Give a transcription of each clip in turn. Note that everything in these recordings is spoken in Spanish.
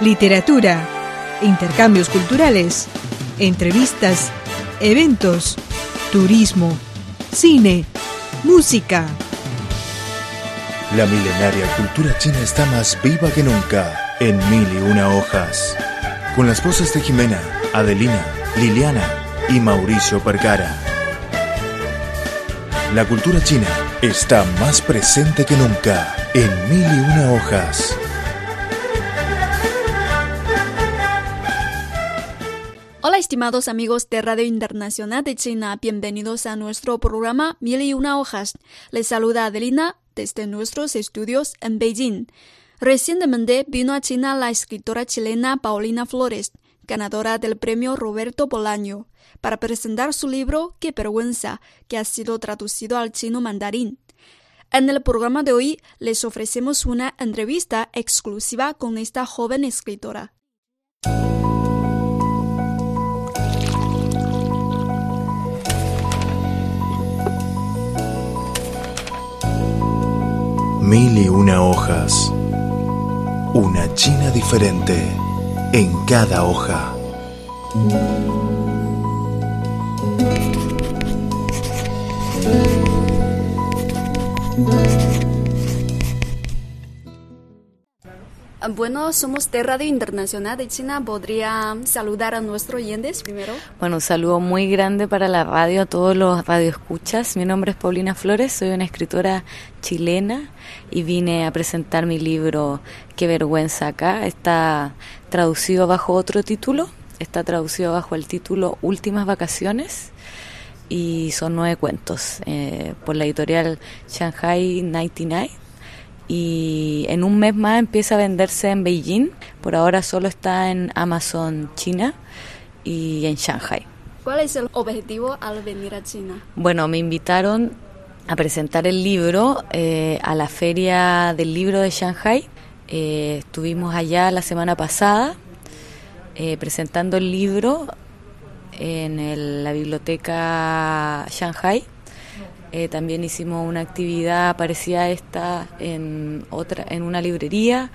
literatura, intercambios culturales, entrevistas, eventos, turismo, cine, música. La milenaria cultura china está más viva que nunca en mil y una hojas. Con las voces de Jimena, Adelina, Liliana y Mauricio Percara. La cultura china está más presente que nunca en mil y una hojas. Estimados amigos de Radio Internacional de China, bienvenidos a nuestro programa Mil y una hojas. Les saluda Adelina desde nuestros estudios en Beijing. Recientemente vino a China la escritora chilena Paulina Flores, ganadora del premio Roberto Bolaño, para presentar su libro Qué vergüenza, que ha sido traducido al chino mandarín. En el programa de hoy les ofrecemos una entrevista exclusiva con esta joven escritora. Mil y una hojas. Una China diferente en cada hoja. Bueno, somos de Radio Internacional de China. ¿Podría saludar a nuestros oyentes primero? Bueno, un saludo muy grande para la radio, a todos los radioescuchas. Mi nombre es Paulina Flores, soy una escritora chilena y vine a presentar mi libro Qué vergüenza acá. Está traducido bajo otro título, está traducido bajo el título Últimas vacaciones y son nueve cuentos eh, por la editorial Shanghai 99 y en un mes más empieza a venderse en Beijing. Por ahora solo está en Amazon China y en Shanghai. ¿Cuál es el objetivo al venir a China? Bueno, me invitaron a presentar el libro eh, a la feria del libro de Shanghai. Eh, estuvimos allá la semana pasada eh, presentando el libro en la biblioteca Shanghai eh, también hicimos una actividad parecida a esta en otra, en una librería.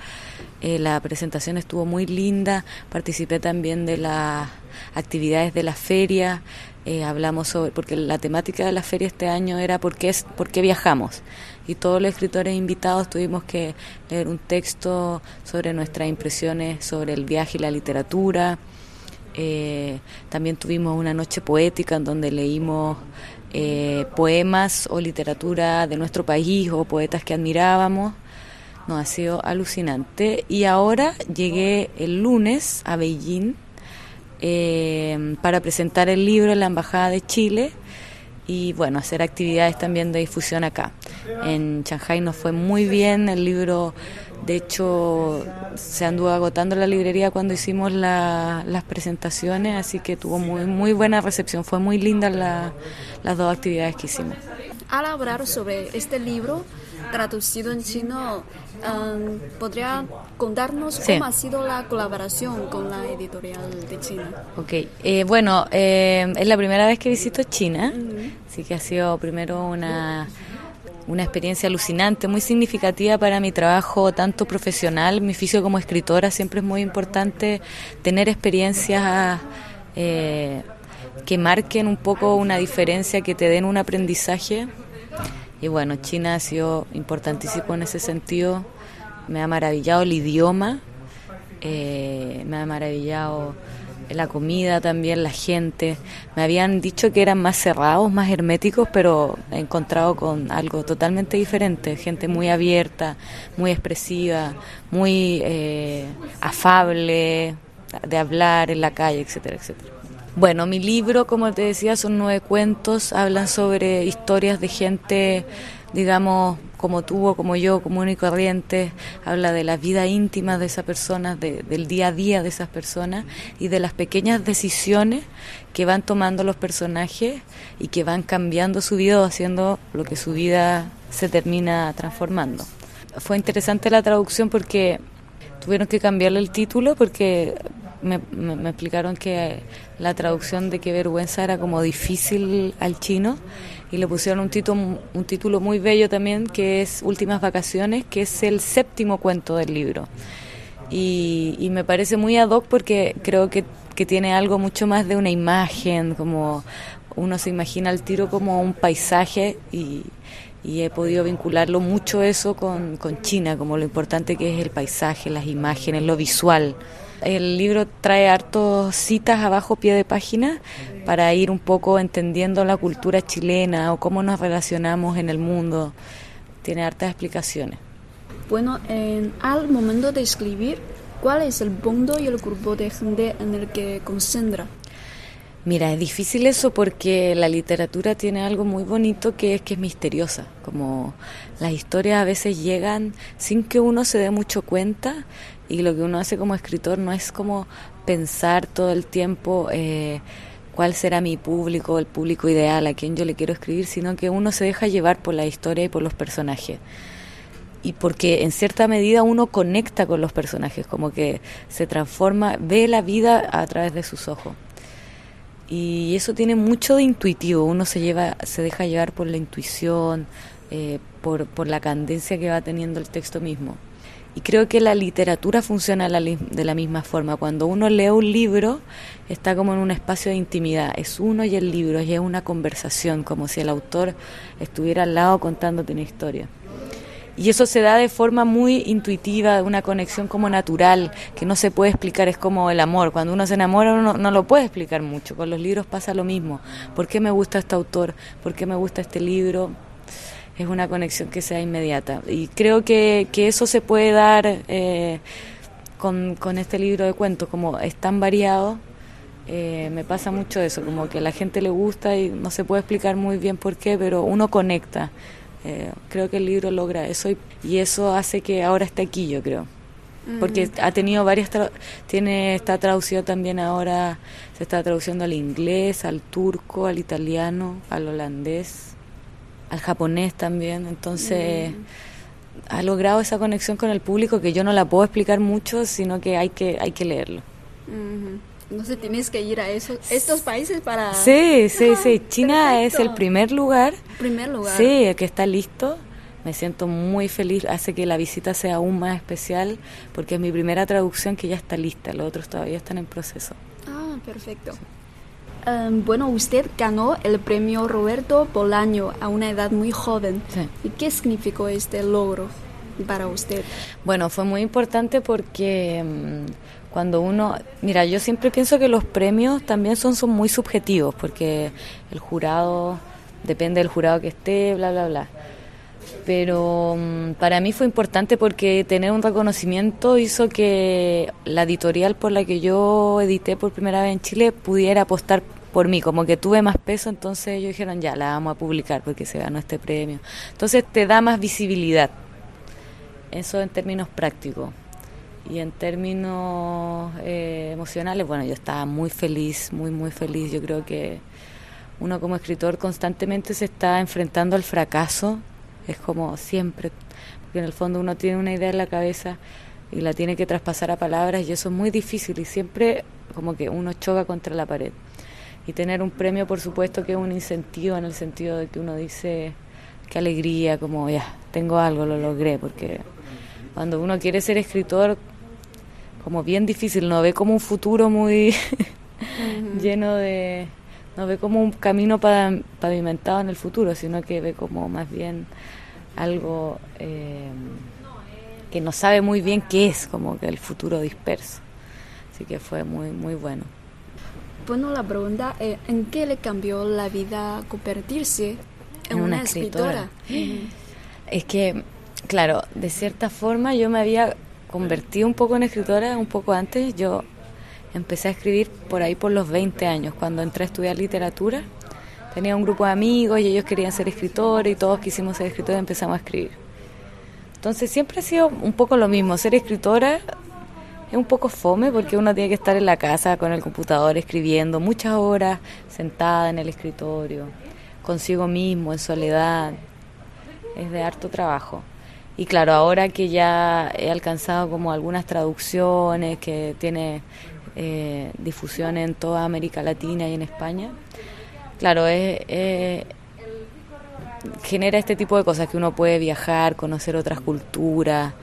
Eh, la presentación estuvo muy linda. Participé también de las actividades de la feria. Eh, hablamos sobre, porque la temática de la feria este año era por qué, por qué viajamos. Y todos los escritores invitados tuvimos que leer un texto sobre nuestras impresiones sobre el viaje y la literatura. también tuvimos una noche poética en donde leímos eh, poemas o literatura de nuestro país o poetas que admirábamos. No, ha sido alucinante. Y ahora llegué el lunes a Beijing eh, para presentar el libro en la Embajada de Chile y bueno, hacer actividades también de difusión acá. En Shanghai nos fue muy bien, el libro de hecho se anduvo agotando la librería cuando hicimos las presentaciones, así que tuvo muy, muy buena recepción, fue muy linda las dos actividades que hicimos. Al hablar sobre este libro traducido en chino, um, ¿podría contarnos cómo ha sido la colaboración con la editorial de China? Ok, eh, bueno, eh, es la primera vez que visito China, así que ha sido primero una una experiencia alucinante, muy significativa para mi trabajo, tanto profesional, mi oficio como escritora, siempre es muy importante tener experiencias eh, que marquen un poco una diferencia, que te den un aprendizaje. Y bueno, China ha sido importantísimo en ese sentido, me ha maravillado el idioma, eh, me ha maravillado la comida también, la gente. Me habían dicho que eran más cerrados, más herméticos, pero he encontrado con algo totalmente diferente. Gente muy abierta, muy expresiva, muy eh, afable de hablar en la calle, etcétera, etcétera. Bueno, mi libro, como te decía, son nueve cuentos, hablan sobre historias de gente, digamos, como tú o como yo, común y corriente, habla de la vida íntima de esas personas, del día a día de esas personas y de las pequeñas decisiones que van tomando los personajes y que van cambiando su vida o haciendo lo que su vida se termina transformando. Fue interesante la traducción porque tuvieron que cambiarle el título porque me, me, explicaron que la traducción de qué vergüenza era como difícil al chino y le pusieron un título, un título muy bello también que es Últimas Vacaciones, que es el séptimo cuento del libro. y, me parece muy ad hoc porque creo que, que tiene algo mucho más de una imagen, como uno se imagina el tiro como un paisaje y, y he podido vincularlo mucho eso con, con, China, como lo importante que es el paisaje, las imágenes, lo visual. El libro trae hartos citas abajo, pie de página, para ir un poco entendiendo la cultura chilena o cómo nos relacionamos en el mundo. Tiene hartas explicaciones. Bueno, al momento de escribir, ¿cuál es el mundo y el grupo de gente en el que concentra? Mira, es difícil eso porque la literatura tiene algo muy bonito que es que es misteriosa, como las historias a veces llegan sin que uno se dé mucho cuenta y lo que uno hace como escritor no es como pensar todo el tiempo eh, cuál será mi público, el público ideal, a quién yo le quiero escribir, sino que uno se deja llevar por la historia y por los personajes y porque en cierta medida uno conecta con los personajes, como que se transforma, ve la vida a través de sus ojos. Y eso tiene mucho de intuitivo, uno se lleva, se deja llevar por la intuición, eh, por, por la candencia que va teniendo el texto mismo. Y creo que la literatura funciona de la misma forma. Cuando uno lee un libro, está como en un espacio de intimidad. Es uno y el libro, y es una conversación, como si el autor estuviera al lado contándote una historia. Y eso se da de forma muy intuitiva, una conexión como natural, que no se puede explicar, es como el amor. Cuando uno se enamora uno no lo puede explicar mucho. Con los libros pasa lo mismo. ¿Por qué me gusta este autor? ¿Por qué me gusta este libro? Es una conexión que sea inmediata. Y creo que, que eso se puede dar eh, con, con este libro de cuentos, como es tan variado. Eh, me pasa mucho eso, como que a la gente le gusta y no se puede explicar muy bien por qué, pero uno conecta. Eh, creo que el libro logra eso y, eso hace que ahora esté aquí, yo creo. Porque ha tenido varias, tiene está traducido también ahora, se está traduciendo al inglés, al turco, al italiano, al holandés, al japonés también. Entonces ha logrado esa conexión con el público que yo no la puedo explicar mucho, sino que hay que, hay que leerlo. Entonces tienes que ir a esos, estos países para... Sí, sí, sí. China es el primer lugar. Primer lugar. Sí, que está listo. Me siento muy feliz, hace que la visita sea aún más especial porque es mi primera traducción que ya está lista, los otros todavía están en proceso. Ah, perfecto. Em, bueno, usted ganó el premio Roberto Bolaño a una edad muy joven. ¿Y qué significó este logro para usted? Bueno, fue muy importante porque... Em, cuando uno, mira, yo siempre pienso que los premios también son, son muy subjetivos, porque el jurado, depende del jurado que esté, bla, bla, bla. Pero mm, para mí fue importante porque tener un reconocimiento hizo que la editorial por la que yo edité por primera vez en Chile pudiera apostar por mí, como que tuve más peso, entonces ellos dijeron, ya, la vamos a publicar porque se ganó este premio. Entonces te da más visibilidad, eso en términos prácticos. Y en términos eh, emocionales, bueno, yo estaba muy feliz, muy, muy feliz. Yo creo que uno como escritor constantemente se está enfrentando al fracaso, es como siempre, porque en el fondo uno tiene una idea en la cabeza y la tiene que traspasar a palabras y eso es muy difícil y siempre como que uno choca contra la pared. Y tener un premio, por supuesto, que es un incentivo en el sentido de que uno dice, qué alegría, como ya, tengo algo, lo logré, porque cuando uno quiere ser escritor, como bien difícil, no ve como un futuro muy lleno de... no ve como un camino pavimentado en el futuro, sino que ve como más bien algo eh, que no sabe muy bien qué es, como que el futuro disperso. Así que fue muy, muy bueno. Bueno, la pregunta es, ¿en qué le cambió la vida convertirse en, una, escritora? Es que, claro, de cierta forma yo me había convertí un poco en escritora un poco antes. Yo empecé a escribir por ahí por los 20 años, cuando entré a estudiar literatura. Tenía un grupo de amigos y ellos querían ser escritores y todos quisimos ser escritores y empezamos a escribir. Entonces siempre ha sido un poco lo mismo. Ser escritora es un poco fome porque uno tiene que estar en la casa con el computador escribiendo muchas horas sentada en el escritorio, consigo mismo, en soledad. Es de harto trabajo. Y claro, ahora que ya he alcanzado como algunas traducciones, que tiene eh, difusión en toda América Latina y en España, claro, genera este tipo de cosas que uno puede viajar, conocer otras culturas.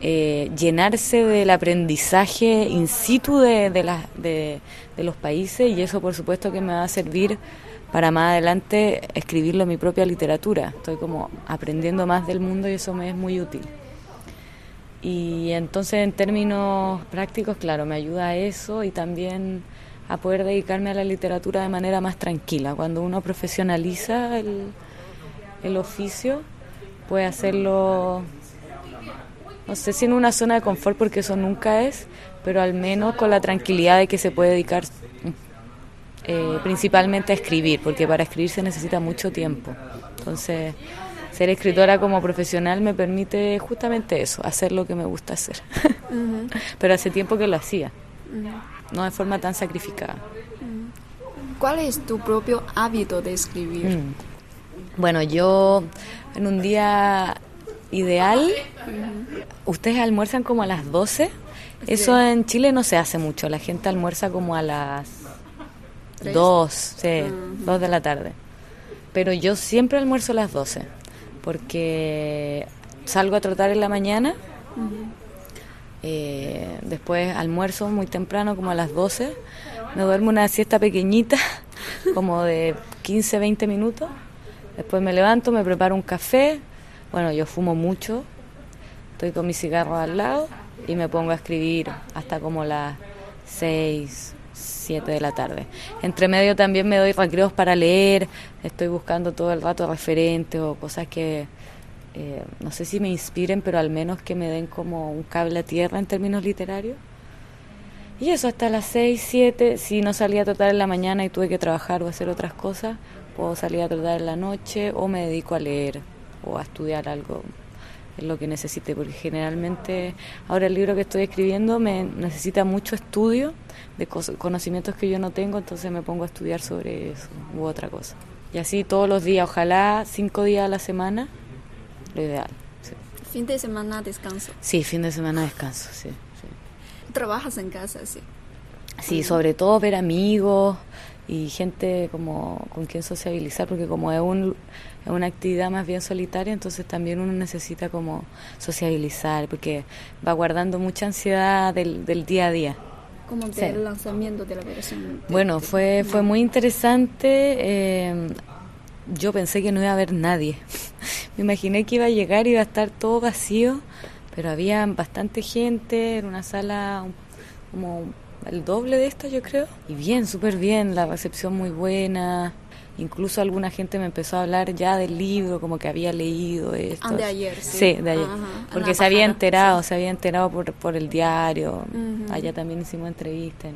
eh, llenarse del aprendizaje in situ de, de, de, los países y eso por supuesto que me va a servir para más adelante escribirlo en mi propia literatura. Estoy como aprendiendo más del mundo y eso me es muy útil. Y entonces en términos prácticos, claro, me ayuda a eso y también a poder dedicarme a la literatura de manera más tranquila. Cuando uno profesionaliza el, el oficio, puede hacerlo, no sé si en una zona de confort, porque eso nunca es, pero al menos con la tranquilidad de que se puede dedicar eh, principalmente a escribir, porque para escribir se necesita mucho tiempo. Entonces, ser escritora como profesional me permite justamente eso, hacer lo que me gusta hacer. pero hace tiempo que lo hacía, no de forma tan sacrificada. ¿Cuál es tu propio hábito de escribir? Mm. Bueno, yo en un día ideal, ustedes almuerzan como a las 12. Eso en Chile no se hace mucho, la gente almuerza como a las 2, sí, 2 de la tarde. Pero yo siempre almuerzo a las 12, porque salgo a trotar en la mañana, eh, después almuerzo muy temprano, como a las 12, me duermo una siesta pequeñita, como de 15, 20 minutos Después me levanto, me preparo un café. Bueno, yo fumo mucho. Estoy con mi cigarro al lado y me pongo a escribir hasta como las 6, 7 de la tarde. Entre medio también me doy recreos para leer. Estoy buscando todo el rato referentes o cosas que eh, no sé si me inspiren, pero al menos que me den como un cable a tierra en términos literarios. Y eso hasta las 6, 7, si no salía a tratar en la mañana y tuve que trabajar o hacer otras cosas, puedo salir a tratar en la noche o me dedico a leer o a estudiar algo lo que necesite, porque generalmente ahora el libro que estoy escribiendo me necesita mucho estudio de conocimientos que yo no tengo, entonces me pongo a estudiar sobre eso u otra cosa. Y así todos los días, ojalá cinco días a la semana, lo ideal. ¿Fin de semana descanso? Sí, fin de semana descanso, sí. ¿Trabajas en casa, sí? Sí, sobre todo ver amigos, y gente como con quien sociabilizar, porque como es, un, es una actividad más bien solitaria, entonces también uno necesita como sociabilizar, porque va guardando mucha ansiedad del, del día a día. ¿Cómo el lanzamiento de la versión? Bueno, fue, fue muy interesante. Eh, yo pensé que no iba a haber nadie. Me imaginé que iba a llegar y iba a estar todo vacío, pero había bastante gente, en una sala como el doble de esta yo creo. Y bien, súper bien, la recepción muy buena. Incluso alguna gente me empezó a hablar ya del libro, como que había leído esto. Ah, de ayer, sí. de ayer. Porque se había enterado, se había enterado por, por el diario. Allá también hicimos entrevistas.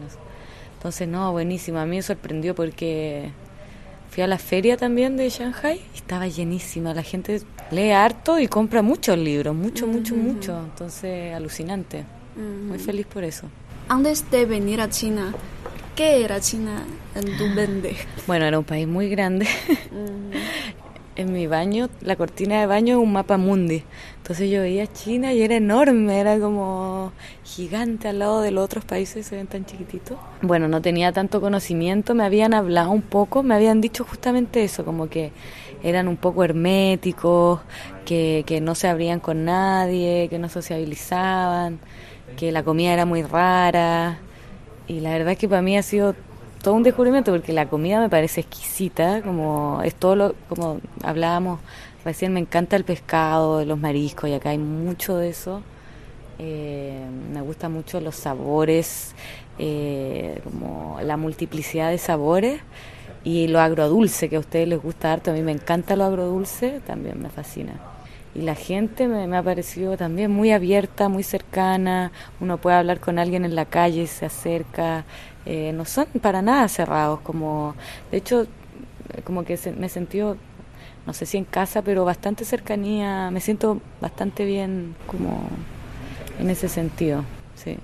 Entonces, no, buenísimo. A mí me sorprendió porque fui a la feria también de Shanghai y estaba llenísima. La gente lee harto y compra muchos libros, mucho, mucho, mucho. Entonces, alucinante. Muy feliz por eso antes de venir a China, ¿qué era China en tu mente? Bueno, era un país muy grande. en mi baño, la cortina de baño es un mapa mundi. Entonces yo veía China y era enorme, era como gigante al lado de los otros países, se ven tan chiquititos. Bueno, no tenía tanto conocimiento, me habían hablado un poco, me habían dicho justamente eso, como que eran un poco herméticos, que, que no se abrían con nadie, que no sociabilizaban que la comida era muy rara. Y la verdad es que para mí ha sido todo un descubrimiento porque la comida me parece exquisita, como es todo lo, como hablábamos recién, me encanta el pescado, los mariscos y acá hay mucho de eso. Eh, me gustan mucho los sabores, eh, como la multiplicidad de sabores y lo agrodulce que a ustedes les gusta harto, a mí me encanta lo agrodulce, también me fascina y la gente me, ha parecido también muy abierta, muy cercana, uno puede hablar con alguien en la calle, se acerca, eh, no son para nada cerrados, como de hecho como que me sentió, no sé si en casa, pero bastante cercanía, me siento bastante bien como en ese sentido, sí.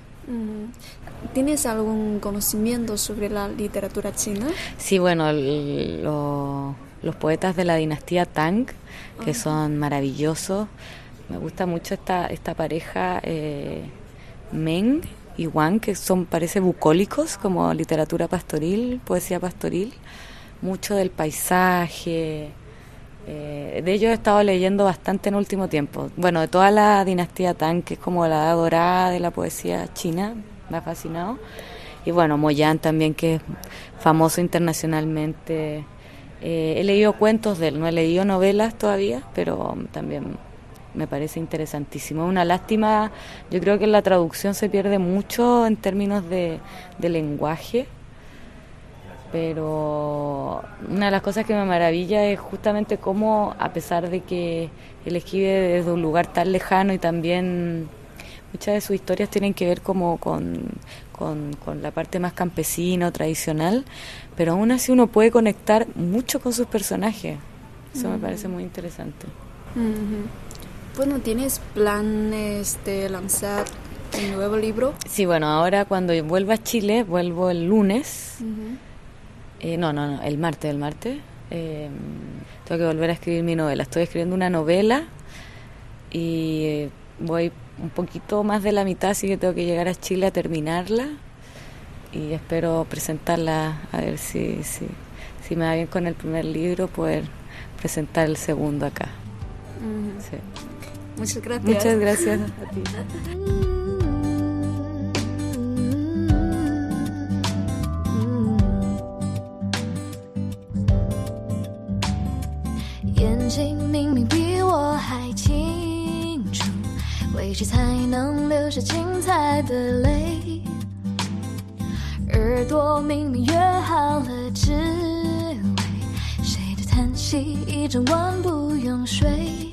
¿Tienes algún conocimiento sobre la literatura china? Sí, bueno, los poetas de la dinastía Tang, que son maravillosos. Me gusta mucho esta, esta pareja eh, Meng y Wang, que son, parece bucólicos, como literatura pastoril, poesía pastoril. Mucho del paisaje, Eh, de ellos he estado leyendo bastante en último tiempo. Bueno, de toda la dinastía Tang, que es como la dorada de la poesía china, me ha fascinado. Y bueno, Moyan también, que es famoso internacionalmente. Eh, he leído cuentos de él, no he leído novelas todavía, pero también me parece interesantísimo. Una lástima, yo creo que la traducción se pierde mucho en términos de lenguaje pero una de las cosas que me maravilla es justamente cómo, a pesar de que él escribe desde un lugar tan lejano y también muchas de sus historias tienen que ver como con, con, la parte más campesina o tradicional, pero aún así uno puede conectar mucho con sus personajes. Eso me parece muy interesante. Bueno, ¿tienes planes de lanzar un nuevo libro? Sí, bueno, ahora cuando vuelva a Chile, vuelvo el lunes. Eh, no, no, no, el martes, el martes. Eh, tengo que volver a escribir mi novela. Estoy escribiendo una novela y voy un poquito más de la mitad, así que tengo que llegar a Chile a terminarla y espero presentarla, a ver si, si, si me va bien con el primer libro, poder presentar el segundo acá. Muchas gracias. Muchas gracias a ti. 谁才能留下精彩的泪，耳朵明明约好了只为谁的叹息一整晚不用睡。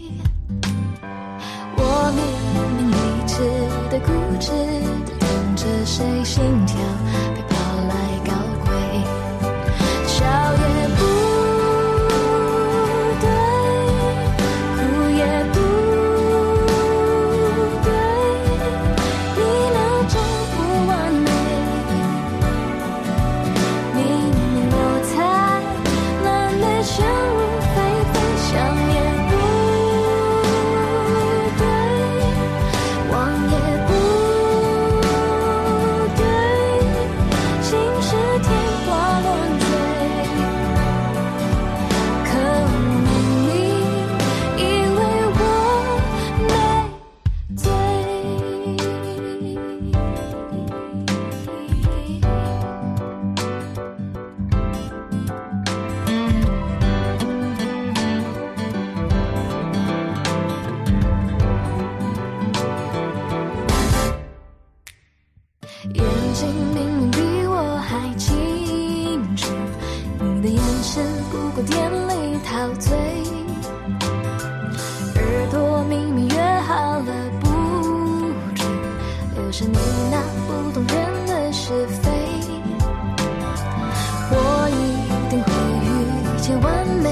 是你那不懂人的是非我一定会遇见完美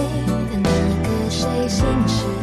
的那个谁心事